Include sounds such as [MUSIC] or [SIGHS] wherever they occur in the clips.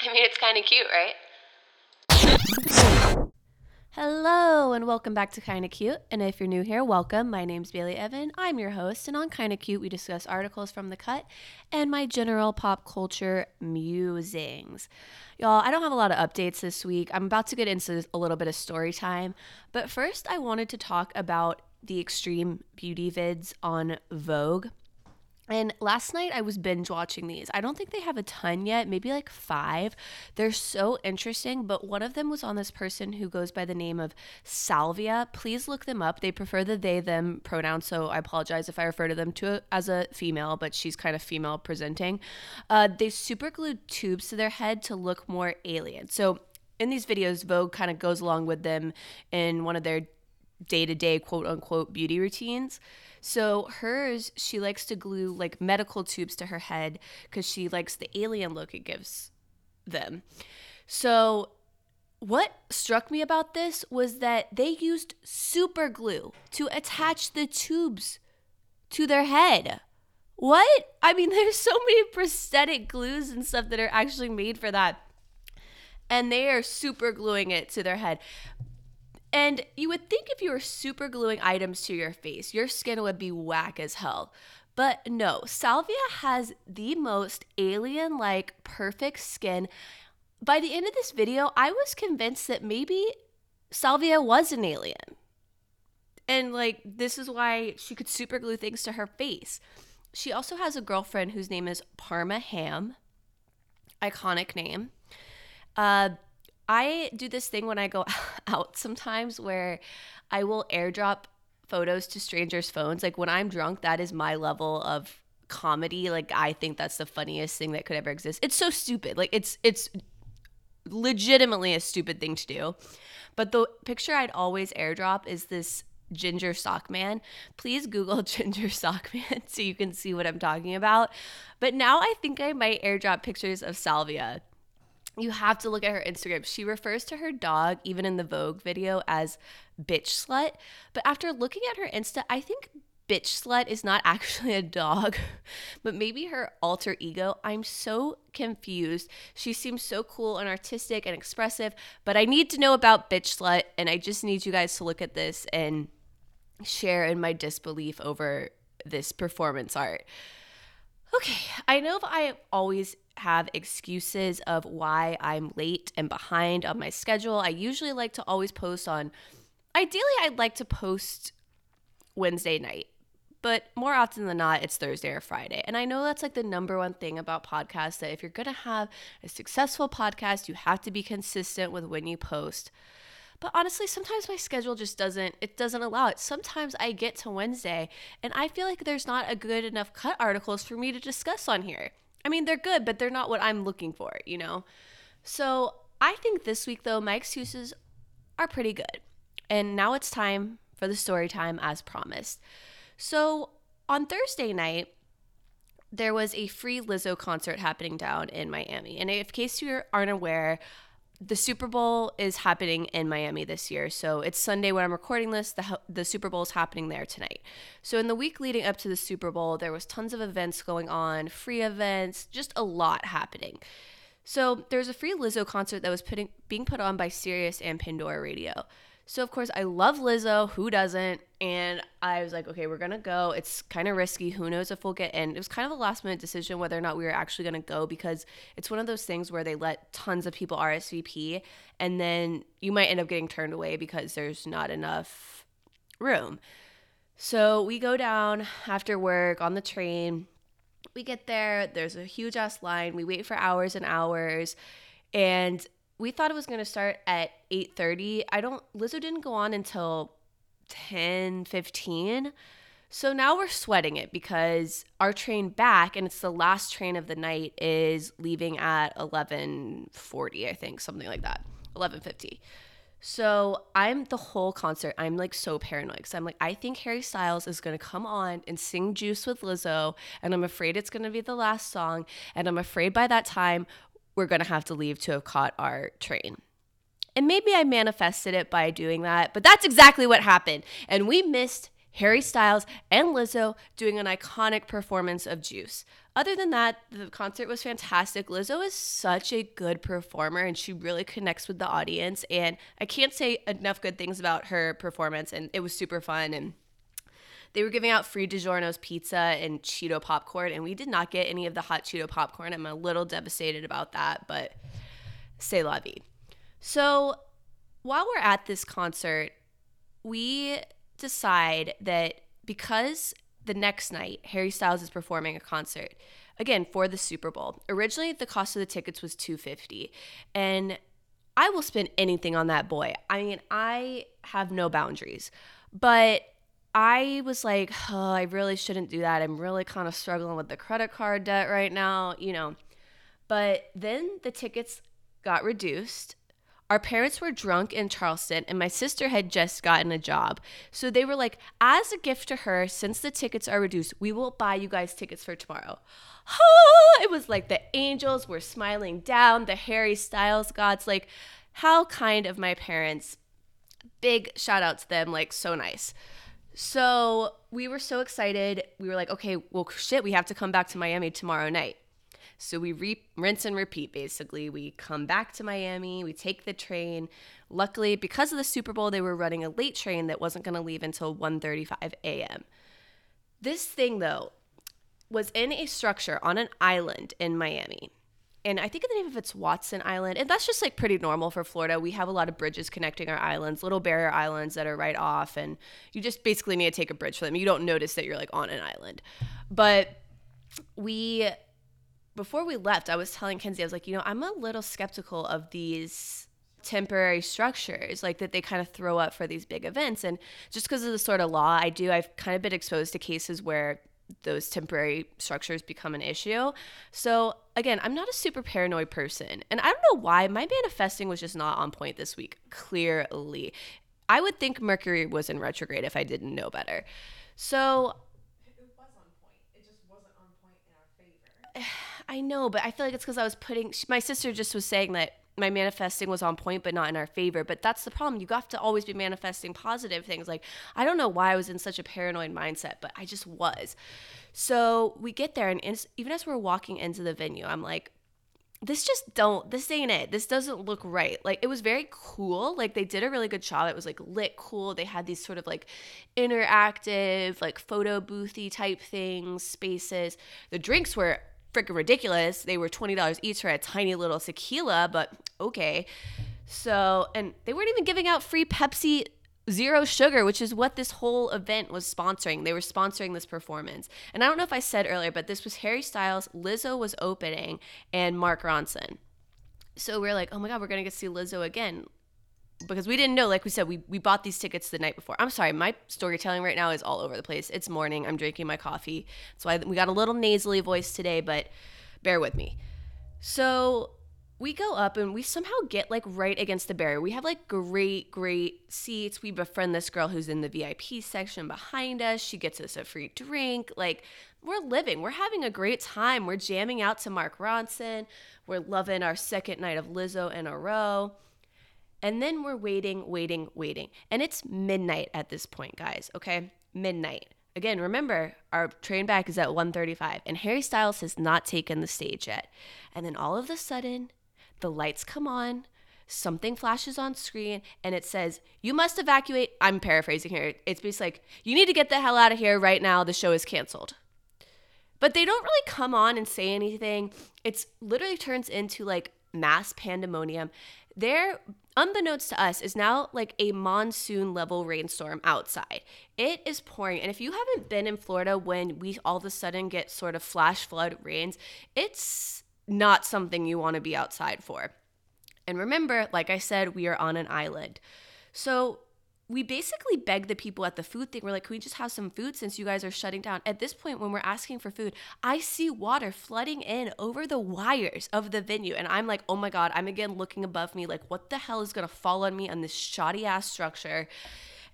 [LAUGHS] I mean, it's kind of cute, right? Hello, and welcome back to Kinda Cute. And if you're new here, welcome. My name's Bailey Evan. I'm your host, and on Kinda Cute, we discuss articles from the cut and my general pop culture musings. Y'all, I don't have a lot of updates this week. I'm about to get into a little bit of story time, but first, I wanted to talk about the extreme beauty vids on Vogue. And last night I was binge watching these. I don't think they have a ton yet, maybe like five. They're so interesting, but one of them was on this person who goes by the name of Salvia. Please look them up. They prefer the they them pronoun, so I apologize if I refer to them to as a female, but she's kind of female presenting. Uh, they super glued tubes to their head to look more alien. So in these videos, Vogue kind of goes along with them in one of their day to day quote unquote beauty routines. So hers, she likes to glue like medical tubes to her head because she likes the alien look it gives them. So what struck me about this was that they used super glue to attach the tubes to their head. What? I mean, [LAUGHS] there's so many prosthetic glues and stuff that are actually made for that. And they are super gluing it to their head. And you would think if you were super gluing items to your face, your skin would be whack as hell. But no, Salvia has the most alien like perfect skin. By the end of this video, I was convinced that maybe Salvia was an alien. And like, this is why she could super glue things to her face. She also has a girlfriend whose name is Parma Ham. Iconic name. Uh, I do this thing when I go [LAUGHS] out sometimes where I will airdrop photos to strangers' phones. Like when I'm drunk, that is my level of comedy. Like I think that's the funniest thing that could ever exist. It's so stupid. Like it's it's legitimately a stupid thing to do. But the picture I'd always airdrop is this ginger sock man. Please Google [LAUGHS] ginger sock man [LAUGHS] so you can see what I'm talking about. But now I think I might airdrop pictures of Salvia you have to look at her Instagram. She refers to her dog, even in the Vogue video, as bitch slut. But after looking at her Insta, I think bitch slut is not [LAUGHS] actually a dog, but maybe her alter ego. I'm so confused. She seems so cool and artistic and expressive, but I need to know about bitch slut, and I just need you guys to look at this and share in my disbelief over this performance art. Okay, I know I have always have excuses of why I'm late and behind on my schedule. I usually like to always post on, ideally, I'd like to post Wednesday night, but more often than not, it's Thursday or Friday. And I know that's like the number one thing about podcasts that if you're going to have a successful podcast, you have to be consistent with when you post. But honestly, sometimes my schedule just doesn't it doesn't allow it. Sometimes I get to Wednesday and I feel like there's not a good enough cut articles for me to discuss on here. I mean, they're good, but they're not what I'm looking for, you know? So I think this week, though, my excuses are pretty good. And now it's time for the story time as promised. So on Thursday night, there was a free Lizzo concert happening down in Miami. And in case you aren't aware, the Super Bowl is happening in Miami this year. So it's Sunday when I'm recording this. The, the Super Bowl is happening there tonight. So in the week leading up to the Super Bowl, there was tons of events going on, free events, just a lot happening. So there's a free Lizzo concert that was putting, being put on by Sirius and Pandora Radio. So of course I love Lizzo, who doesn't? And I was like, okay, we're gonna go. It's kind of risky. Who knows if we'll get in? It was kind of a last minute decision whether or not we were actually gonna go because it's one of those things where they let tons of people RSVP and then you might end up getting turned away because there's not enough room. So we go down after work on the train. We get there, there's a huge ass line. We wait for hours and hours. And we thought it was going to start at 8.30 i don't lizzo didn't go on until 10 15 so now we're sweating it because our train back and it's the last train of the night is leaving at 11.40 i think something like that 11.50 so i'm the whole concert i'm like so paranoid because i'm like i think harry styles is going to come on and sing juice with lizzo and i'm afraid it's going to be the last song and i'm afraid by that time we're going to have to leave to have caught our train. And maybe I manifested it by doing that, but that's exactly what happened. And we missed Harry Styles and Lizzo doing an iconic performance of Juice. Other than that, the concert was fantastic. Lizzo is such a good performer and she really connects with the audience. And I can't say enough good things about her performance. And it was super fun. And they were giving out free DiGiorno's pizza and Cheeto popcorn. And we did not get any of the hot Cheeto popcorn. I'm a little devastated about that, but say la vie. So while we're at this concert, we decide that because the next night Harry Styles is performing a concert again for the Super Bowl. Originally the cost of the tickets was 250 and I will spend anything on that boy. I mean, I have no boundaries. But I was like, oh, I really shouldn't do that. I'm really kind of struggling with the credit card debt right now, you know. But then the tickets got reduced our parents were drunk in Charleston, and my sister had just gotten a job. So they were like, as a gift to her, since the tickets are reduced, we will buy you guys tickets for tomorrow. [LAUGHS] it was like the angels were smiling down, the Harry Styles gods. Like, how kind of my parents. Big shout out to them. Like, so nice. So we were so excited. We were like, okay, well, shit, we have to come back to Miami tomorrow night. So we re- rinse and repeat basically. We come back to Miami, we take the train. Luckily, because of the Super Bowl, they were running a late train that wasn't going to leave until 1:35 a.m. This thing though was in a structure on an island in Miami. And I think the name of it's Watson Island. And that's just like pretty normal for Florida. We have a lot of bridges connecting our islands, little barrier islands that are right off. And you just basically need to take a bridge for them. You don't notice that you're like on an island. But we before we left, I was telling Kenzie, I was like, you know, I'm a little skeptical of these temporary structures like that they kind of throw up for these big events and just because of the sort of law i do i've kind of been exposed to cases where those temporary structures become an issue so again i'm not a super paranoid person and i don't know why my manifesting was just not on point this week clearly i would think mercury was in retrograde if i didn't know better so it was on point. It just wasn't on point in our favor. [SIGHS] I know, but I feel like it's because I was putting. My sister just was saying that my manifesting was on point, but not in our favor. But that's the problem. You have to always be manifesting positive things. Like, I don't know why I was in such a paranoid mindset, but I just was. So we get there, and even as we're walking into the venue, I'm like, this just don't this ain't it this doesn't look right like it was very cool like they did a really good job it was like lit cool they had these sort of like interactive like photo boothy type things spaces the drinks were freaking ridiculous. They were $20 each for a tiny little tequila, but okay. So, and they weren't even giving out free Pepsi Zero Sugar, which is what this whole event was sponsoring. They were sponsoring this performance. And I don't know if I said earlier, but this was Harry Styles, Lizzo was opening, and Mark Ronson. So we're like, oh my God, we're going to get to see Lizzo again because we didn't know like we said we, we bought these tickets the night before. I'm sorry my storytelling right now is all over the place. It's morning i'm drinking my coffee. So I, we got a little nasally voice today but bear with me. So we go up and we somehow get like right against the barrier. We have like great great seats. We befriend this girl who's in the vip section behind us. She gets us a free drink. Like we're living. We're having a great time. We're jamming out to mark ronson. We're loving our second night of lizzo in a row and then we're waiting, waiting, waiting. And it's midnight at this point, guys, okay? Midnight. Again, remember, our train back is at 1:35 and Harry Styles has not taken the stage yet. And then all of a sudden, the lights come on, something flashes on screen and it says, "You must evacuate." I'm paraphrasing here. It's basically like, "You need to get the hell out of here right now. The show is canceled." But they don't really come on and say anything. It's literally turns into like mass pandemonium. There unbeknownst to us, is now like a monsoon level rainstorm outside. It is pouring. And if you haven't been in Florida when we all of a sudden get sort of flash flood rains, it's not something you want to be outside for. And remember, like I said, we are on an island. So we basically begged the people at the food thing. We're like, can we just have some food since you guys are shutting down? At this point, when we're asking for food, I see water flooding in over the wires of the venue. And I'm like, oh my God, I'm again looking above me, like, what the hell is going to fall on me on this shoddy ass structure?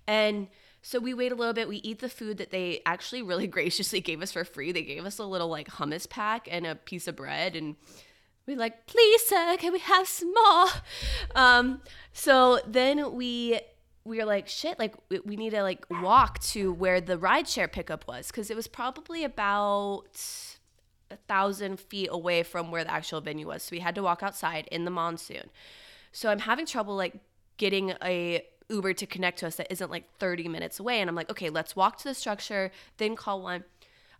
And so we wait a little bit. We eat the food that they actually really [LAUGHS] graciously gave us for free. They gave us a little like hummus pack and a piece of bread. And we're like, please, sir, can we have some more? Um, so then we we were like, shit, like we- need to like walk to where the rideshare pickup was because it was probably about a thousand feet away from where the actual venue was. So we had to walk outside in the monsoon. So I'm having trouble like getting a Uber to connect to us that isn't like 30 minutes away. And I'm like, okay, let's walk to the structure, then call one.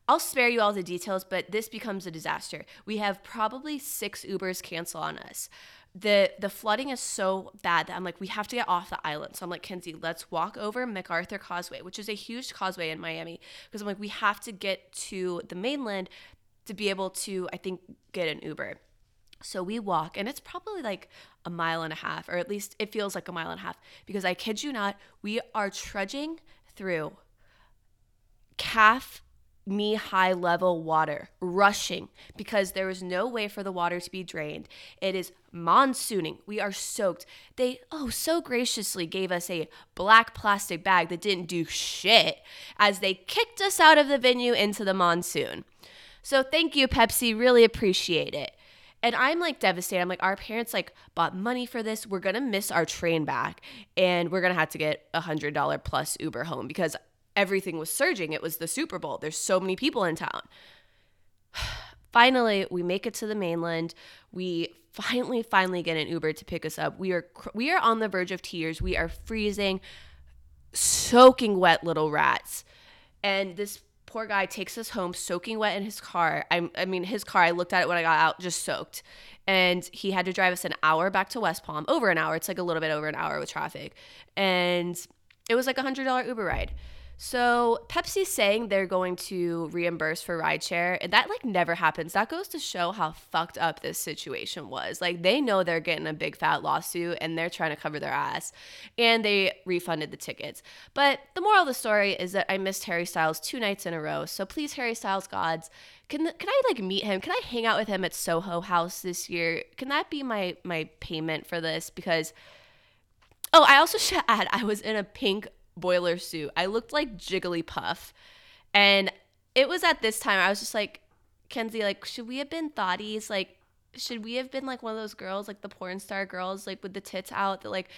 I'll spare you all the details, but this becomes a disaster. We have probably six Ubers cancel on us. The the flooding is so bad that I'm like, we have to get off the island. So I'm like, Kenzie, let's walk over MacArthur Causeway, which is a huge causeway in Miami. Because I'm like, we have to get to the mainland to be able to, I think, get an Uber. So we walk, and it's probably like a mile and a half, or at least it feels like a mile and a half, because I kid you not, we are trudging through calf knee high level water, rushing because there is no way for the water to be drained. It is monsooning. We are soaked. They, oh, so graciously gave us a black plastic bag that didn't do shit as they kicked us out of the venue into the monsoon. So thank you, Pepsi. Really appreciate it. And I'm like devastated. I'm like, our parents like bought money for this. We're gonna miss our train back, and we're gonna have to get a hundred dollar plus Uber home because everything was surging. It was the Super Bowl. There's so many people in town. [SIGHS] finally, we make it to the mainland. We finally, finally get an Uber to pick us up. We are we are on the verge of tears. We are freezing, soaking wet little rats, and this poor guy takes us home soaking wet in his car. I, I mean, his car, I looked at it when I got out, just soaked. And he had to drive us an hour back to West Palm, over an hour. It's like a little bit over an hour with traffic. And it was like a $100 Uber ride. So Pepsi's saying they're going to reimburse for rideshare, and that like never happens. That goes to show how fucked up this situation was. Like they know they're getting a big fat lawsuit and they're trying to cover their ass, and they refunded the tickets. But the moral of the story is that I missed Harry Styles two nights in a row. So please, Harry Styles gods, can can I like meet him? Can I hang out with him at Soho House this year? Can that be my my payment for this? Because Oh, I also should [LAUGHS] add I was in a pink boiler suit. I looked like Jigglypuff. And it was at this time I was just like, Kenzie, like, should we have been thotties? Like, should we have been like one of those girls, like the porn star girls, like with the tits out that like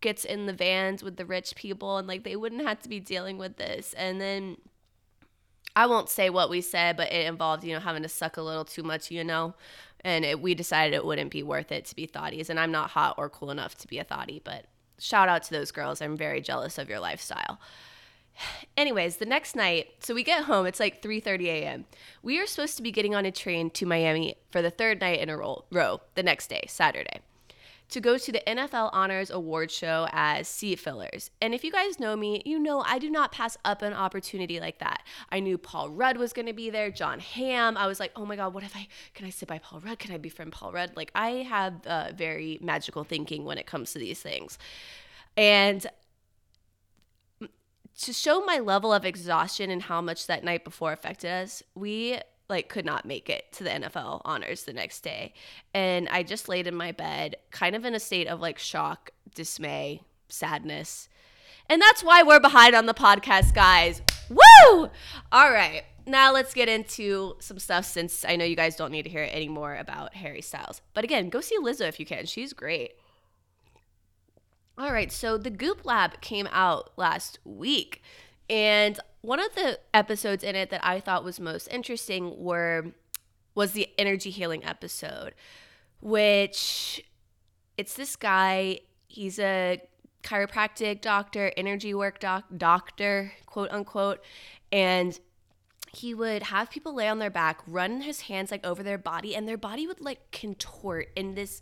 gets in the vans with the rich people and like they wouldn't have to be dealing with this. And then I won't say what we said, but it involved, you know, having to suck a little too much, you know. And it, we decided it wouldn't be worth it to be thotties. And I'm not hot or cool enough to be a thottie, but shout out to those girls. I'm very jealous of your lifestyle. Anyways, the next night, so we get home. It's like 3:30 a.m. We are supposed to be getting on a train to Miami for the third night in a row, row the next day, Saturday, to go to the NFL Honors Award Show as seat fillers. And if you guys know me, you know I do not pass up an opportunity like that. I knew Paul Rudd was going to be there, Jon Hamm. I was like, oh my God, what if I, can I sit by Paul Rudd? Can I befriend Paul Rudd? Like, I have uh, very magical thinking when it comes to these things. And to show my level of exhaustion and how much that night before affected us, we like could not make it to the NFL honors the next day. And I just laid in my bed, kind of in a state of like shock, dismay, sadness. And that's why we're behind on the podcast, guys. Woo! All right. Now let's get into some stuff since I know you guys don't need to hear any more about Harry Styles. But again, go see Lizzo if you can. She's great. All right, so the Goop Lab came out last week. And one of the episodes in it that I thought was most interesting were was the energy healing episode, which it's this guy, he's a chiropractic doctor, energy work doc, doctor, quote unquote, and he would have people lay on their back, run his hands like over their body, and their body would like contort in this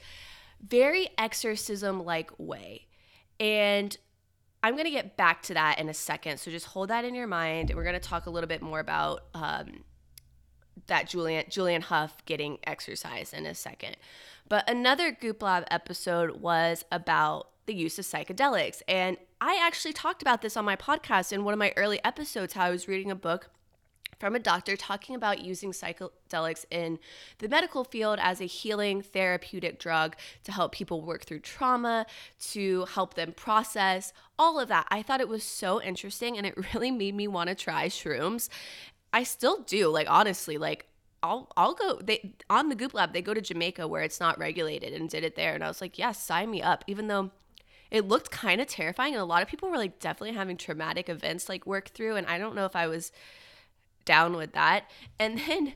very exorcism like way. And I'm going to get back to that in a second. So just hold that in your mind. And we're going to talk a little bit more about um, that Julianne, Julianne Hough getting exercise in a second. But another Goop Lab episode was about the use of psychedelics. And I actually talked about this on my podcast in one of my early episodes, how I was reading a book from a doctor talking about using psychedelics in the medical field as a healing therapeutic drug to help people work through trauma, to help them process all of that. I thought it was so interesting and it [LAUGHS] really made me want to try shrooms. I still do, like honestly, like I'll I'll go they on the Goop Lab, they go to Jamaica where it's not regulated and did it there and I was like, "Yes, sign me up." Even though it looked kind of terrifying and a lot of people were like definitely having traumatic events like work through and I don't know if I was down with that. And then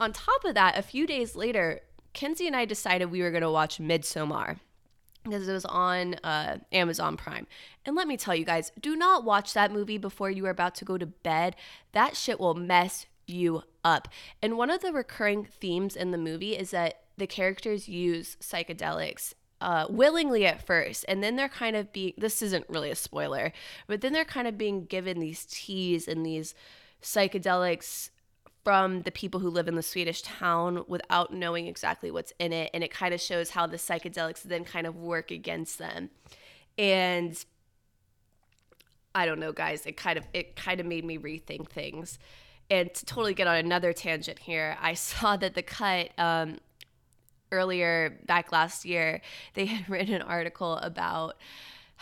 on top of that, a few days later, Kenzie and I decided we were going to watch Midsommar because it was on uh, Amazon Prime. And let me tell you guys, do not watch that movie before you are about to go to bed. That shit will mess you up. And one of the recurring themes in the movie is that the characters use psychedelics uh, willingly at first, and then they're kind of being this isn't really a spoiler, but then they're kind of being given these teas and these psychedelics from the people who live in the Swedish town without knowing exactly what's in it. And it kind of shows how the psychedelics then kind of work against them. And I don't know, guys, it kind of it kind of made me rethink things. And to totally get on another tangent here, I [LAUGHS] saw that the cut um, earlier back last year, they had [LAUGHS] written an article about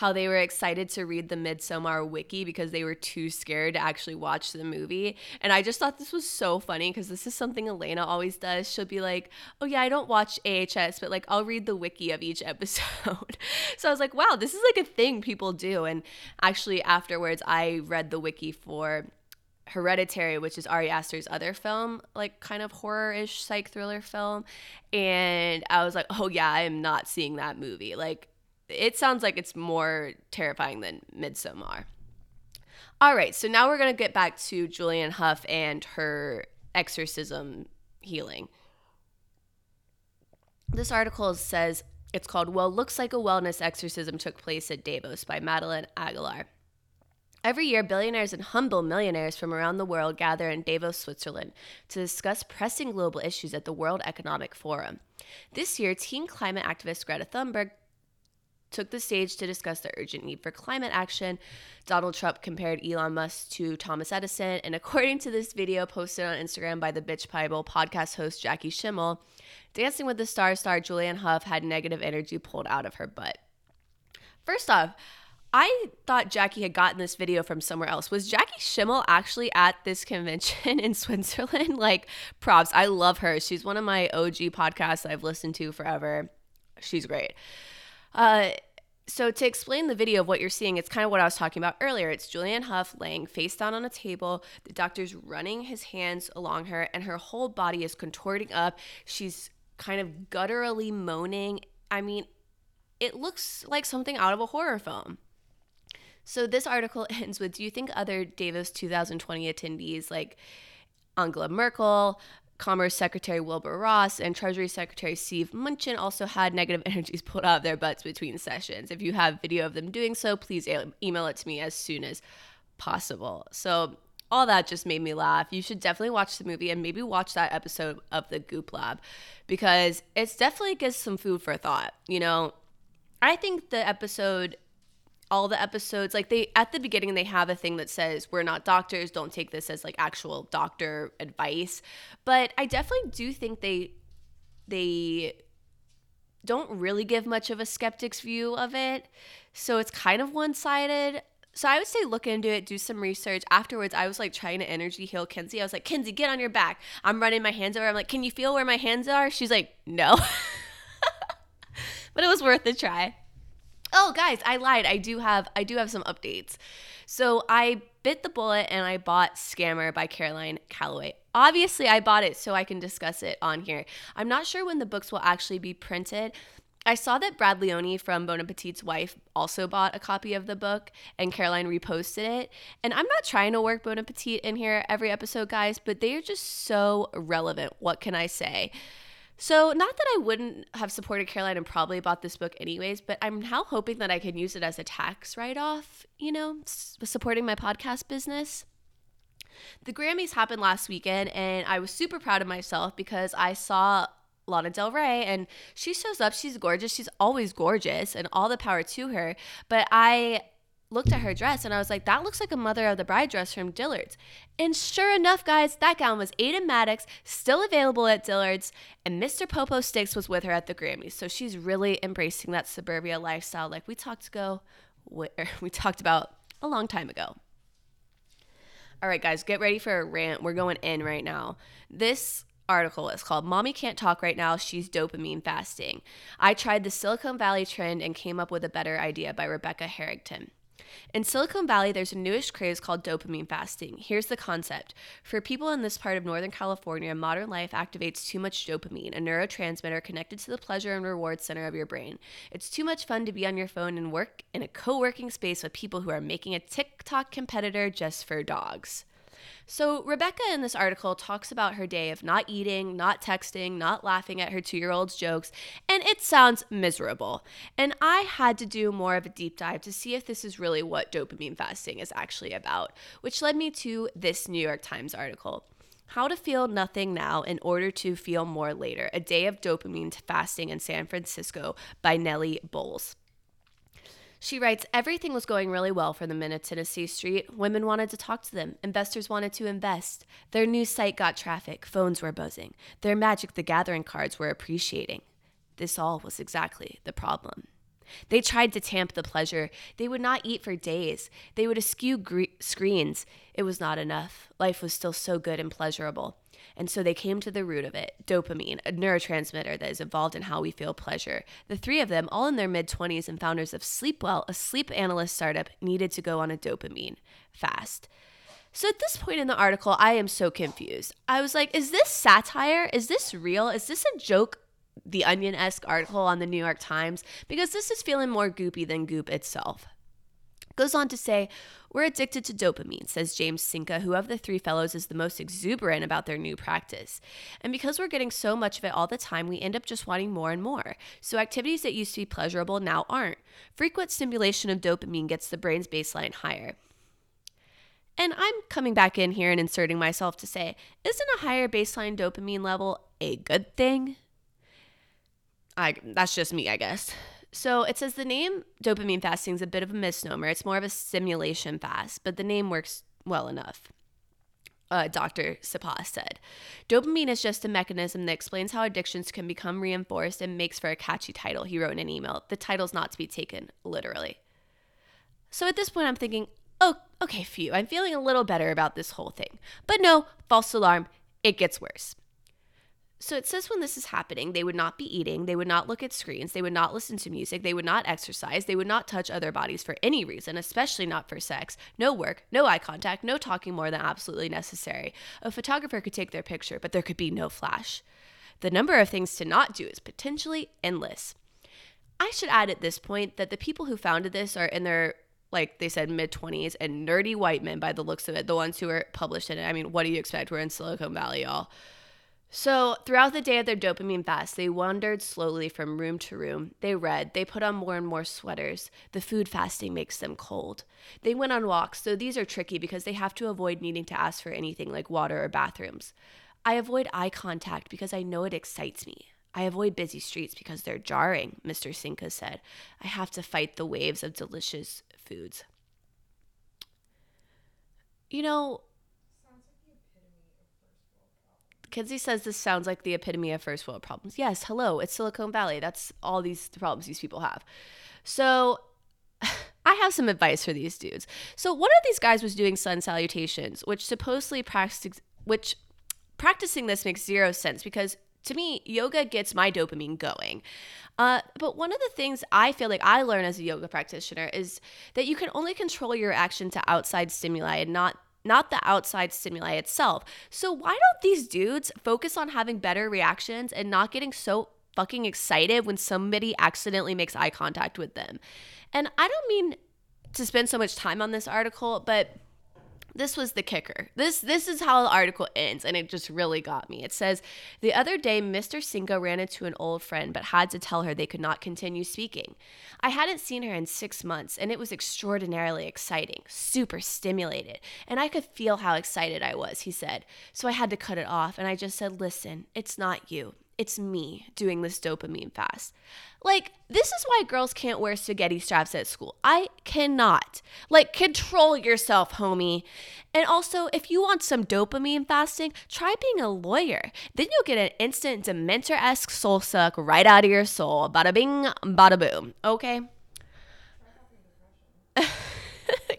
how they were excited to read the Midsommar wiki because they were too scared to actually watch the movie. And I just thought this was so funny because this is something Elena always does. She'll be like, "Oh yeah, I don't watch AHS, but like I'll read the wiki of each [LAUGHS] episode." so I was like, "Wow, this is like a thing people do." And actually afterwards I read the wiki for Hereditary, which is Ari Aster's other film, like kind of horror-ish psych thriller film, and I was like, "Oh yeah, I am not seeing that movie." Like it sounds like it's more terrifying than Midsommar. All right, so now we're going to get back to Julianne Hough and her exorcism healing. This article says it's called Well, Looks Like a Wellness Exorcism Took Place at Davos by Madeleine Aggeler. Every year, billionaires and humble millionaires from around the world gather in Davos, Switzerland to discuss pressing global issues at the World Economic Forum. This year, teen climate activist Greta Thunberg took the stage to discuss the urgent need for climate action. Donald Trump compared Elon Musk to Thomas Edison, and according to this video posted on Instagram by the Bitch Bible podcast host Jackie Schimmel, Dancing with the Star star Julianne Hough had negative energy pulled out of her butt. First off, I thought Jackie had gotten this video from somewhere else. Was Jackie Schimmel actually at this convention [LAUGHS] in Switzerland? [LAUGHS] like, props. I love her. She's one of my OG podcasts I've listened to forever. She's great. Uh, so to explain the video of what you're seeing, it's kind of what I was talking about earlier. It's Julianne Hough laying face down on a table. The doctor's running his hands along her, and her whole body is contorting up. She's kind of gutturally moaning. I mean, it looks like something out of a horror film. So this article [LAUGHS] ends with Do you think other Davos 2020 attendees like Angela Merkel, Commerce Secretary Wilbur Ross and Treasury Secretary Steve Mnuchin also had negative [LAUGHS] energies pulled out of their butts between sessions. If you have video of them doing so, please email it to me as soon as possible. So all that just made me laugh. You should definitely watch the movie and maybe watch that episode of the Goop Lab because it's definitely gives some food for thought. You know, I think the episode all the episodes like they at the beginning they have a thing that says we're not doctors don't take this as like actual doctor advice but i definitely do think they they don't really give much of a skeptic's view of it so it's kind of one-sided so I would say look into it, do some research. Afterwards, I was like trying to energy heal Kenzie. I was like, Kenzie, get on your back. I'm running my hands over. I'm like, can you feel where my hands are? She's like, no. [LAUGHS] but it was worth a try. Oh, guys, I lied. I do have I do have some updates. So I bit the bullet and I bought Scammer by Caroline Calloway. Obviously, I bought it so I can discuss it on here. I'm not sure when the books will actually be printed. I saw that Brad Leone from Bon Appetit's wife also bought a copy of the book and Caroline reposted it. And I'm not trying to work Bon Appetit in here every episode, guys, but they are just so relevant. What can I say? So, not that I wouldn't have supported Caroline and probably bought this book anyways, but I'm now hoping that I can use it as a tax write off, you know, supporting my podcast business. The Grammys happened last weekend, and I was super proud of myself because I saw Lana Del Rey, and she shows up. She's gorgeous. She's always gorgeous, and all the power to her. But I looked at her dress and I was like, that looks like a Mother of the Bride dress from Dillard's. And sure enough, guys, that gown was Aidan Mattox, still available at Dillard's, and Mr. Popo Sticks was with her at the Grammys. So she's really embracing that suburbia lifestyle like we talked ago, [LAUGHS] we talked about a long time ago. All right, guys, get ready for a rant. We're going in right now. This article is called Mommy Can't Talk Right Now, She's Dopamine Fasting. I tried the Silicon Valley trend and came up with a better idea by Rebecca Harrington. In Silicon Valley, there's a newish craze called dopamine fasting. Here's the concept for people in this part of Northern California, modern life activates too much dopamine, a neurotransmitter connected to the pleasure and reward center of your brain. It's too much fun to be on your phone and work in a co working space with people who are making a TikTok competitor just for dogs. So, Rebecca in this article talks about her day of not eating, not texting, not laughing at her two year old's jokes, and it sounds miserable. And I had to do more of a deep dive to see if this is really what dopamine fasting is actually about, which led me to this New York Times article. How to Feel Nothing Now in Order to Feel More Later A Day of Dopamine Fasting in San Francisco by Nellie Bowles. She writes Everything was going really well for them in Tennessee Street. Women wanted to talk to them. Investors wanted to invest. Their new site got traffic. Phones were buzzing. Their Magic the Gathering cards were appreciating. This all was exactly the problem. They tried to tamp the pleasure. They would not eat for days. They would eschew screens. It was not enough. Life was still so good and pleasurable. And so they came to the root of it dopamine, a neurotransmitter that is involved in how we feel pleasure. The three of them, all in their mid 20s and founders of Sleepwell, a sleep analyst startup, needed to go on a dopamine fast. So at this point in the article, I am so confused. I was like, is this satire? Is this real? Is this a joke? The Onion esque article on the New York Times? Because this is feeling more goopy than goop itself. Goes on to say, We're addicted to dopamine, says James Sinka, who of the three fellows is the most exuberant about their new practice. And because we're getting so much of it all the time, we end up just wanting more and more. So activities that used to be pleasurable now aren't. Frequent stimulation of dopamine gets the brain's baseline higher. And I'm coming back in here and inserting myself to say, isn't a higher baseline dopamine level a good thing? I that's just me, I guess. So it says the name dopamine fasting is a bit of a misnomer. It's more of a simulation fast, but the name works well enough. Uh, Dr. Sepah said. Dopamine is just a mechanism that explains how addictions can become reinforced and makes for a catchy title, he wrote in an email. The title's not to be taken literally. So at this point, I'm thinking, oh, okay, phew, I'm feeling a little better about this whole thing. But no, false alarm, it gets worse. So it says when this is happening, they would not be eating, they would not look at screens, they would not listen to music, they would not exercise, they would not touch other bodies for any reason, especially not for sex. No work, no eye contact, no talking more than absolutely necessary. A photographer could take their picture, but there could be no flash. The number of things to not do is potentially endless. I should add at this point that the people who founded this are in their like they said mid 20s and nerdy white men by the looks of it the ones who are published in it i mean what do you expect we're in silicon valley y'all so, throughout the day of their dopamine fast, they wandered slowly from room to room. They read, they put on more and more sweaters. The food fasting makes them cold. They went on walks, though these are tricky because they have to avoid needing to ask for anything like water or bathrooms. I avoid eye contact because I know it excites me. I avoid busy streets because they're jarring, Mr. Sinka said. I have to fight the waves of delicious foods. You know, Kenzie says this sounds like the epitome of first world problems. Yes, hello, it's Silicon Valley. That's all these problems these people have. So [SIGHS] I have some advice for these dudes. So one of these guys was doing sun salutations, which supposedly practice which practicing this makes zero sense because to me, yoga gets my dopamine going. Uh, but one of the things I feel like I learn as a yoga practitioner is that you can only control your action to outside stimuli and not not the outside stimuli itself. So why don't these dudes focus on having better reactions and not getting so fucking excited when somebody accidentally makes eye contact with them? And I don't mean to spend so much time on this article, but this was the kicker. This this is how the article ends and it just really got me. It says, "The other day Mr. Sinka ran into an old friend but had to tell her they could not continue speaking. I hadn't seen her in 6 months and it was extraordinarily exciting, super stimulated, and I could feel how excited I was," he said. "So I had to cut it off and I just said, "Listen, it's not you it's me doing this dopamine fast. Like, this is why girls can't wear spaghetti straps at school. I cannot. Like, control yourself, homie. And also, if you want some dopamine fasting, try being a lawyer. Then you'll get an instant dementor esque soul suck right out of your soul. Bada bing, bada boom. Okay? [LAUGHS]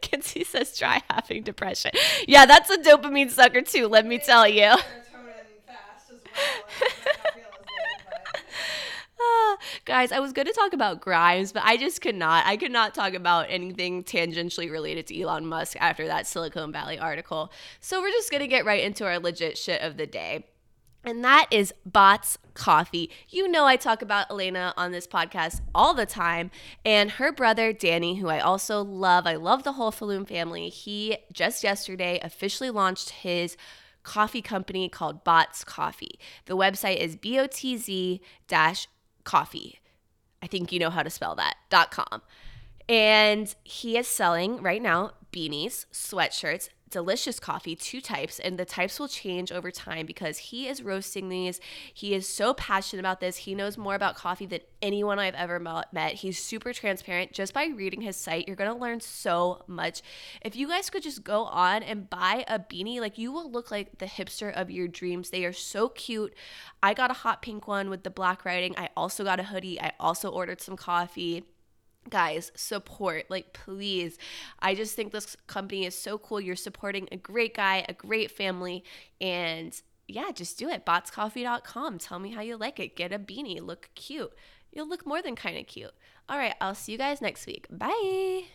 Kenzie says try having depression. Yeah, that's a dopamine sucker too, let me tell you. [LAUGHS] Guys, I was going to talk about Grimes, but I just could not. I could not talk about anything tangentially related to Elon Musk after that Silicon Valley article. So we're just going to get right into our legit shit of the day. And that is Botz Coffee. You know, I talk about Elena on this podcast all the time. And her brother, Danny, who I also love, I love the whole Falloon family. He just yesterday officially launched his coffee company called Botz Coffee. The website is B-O-T-Z coffee. I think you know how to spell that. dot com. And he is selling right now beanies, sweatshirts, delicious coffee, two types, and the types will change over time because he is roasting these. He is so passionate about this. He knows more about coffee than anyone I've ever met. He's super transparent. Just by reading his site, you're going to learn so much. If you guys could just go on and buy a beanie, like you will look like the hipster of your dreams. They are so cute. I got a hot pink one with the black writing. I also got a hoodie. I also ordered some coffee guys support like please. I just think this company is so cool. You're supporting a great guy a great family and yeah just do it. Botzcoffee.com tell me how you like it. Get a beanie. Look cute. You'll look more than kind of cute. All right i'll see you guys next week. Bye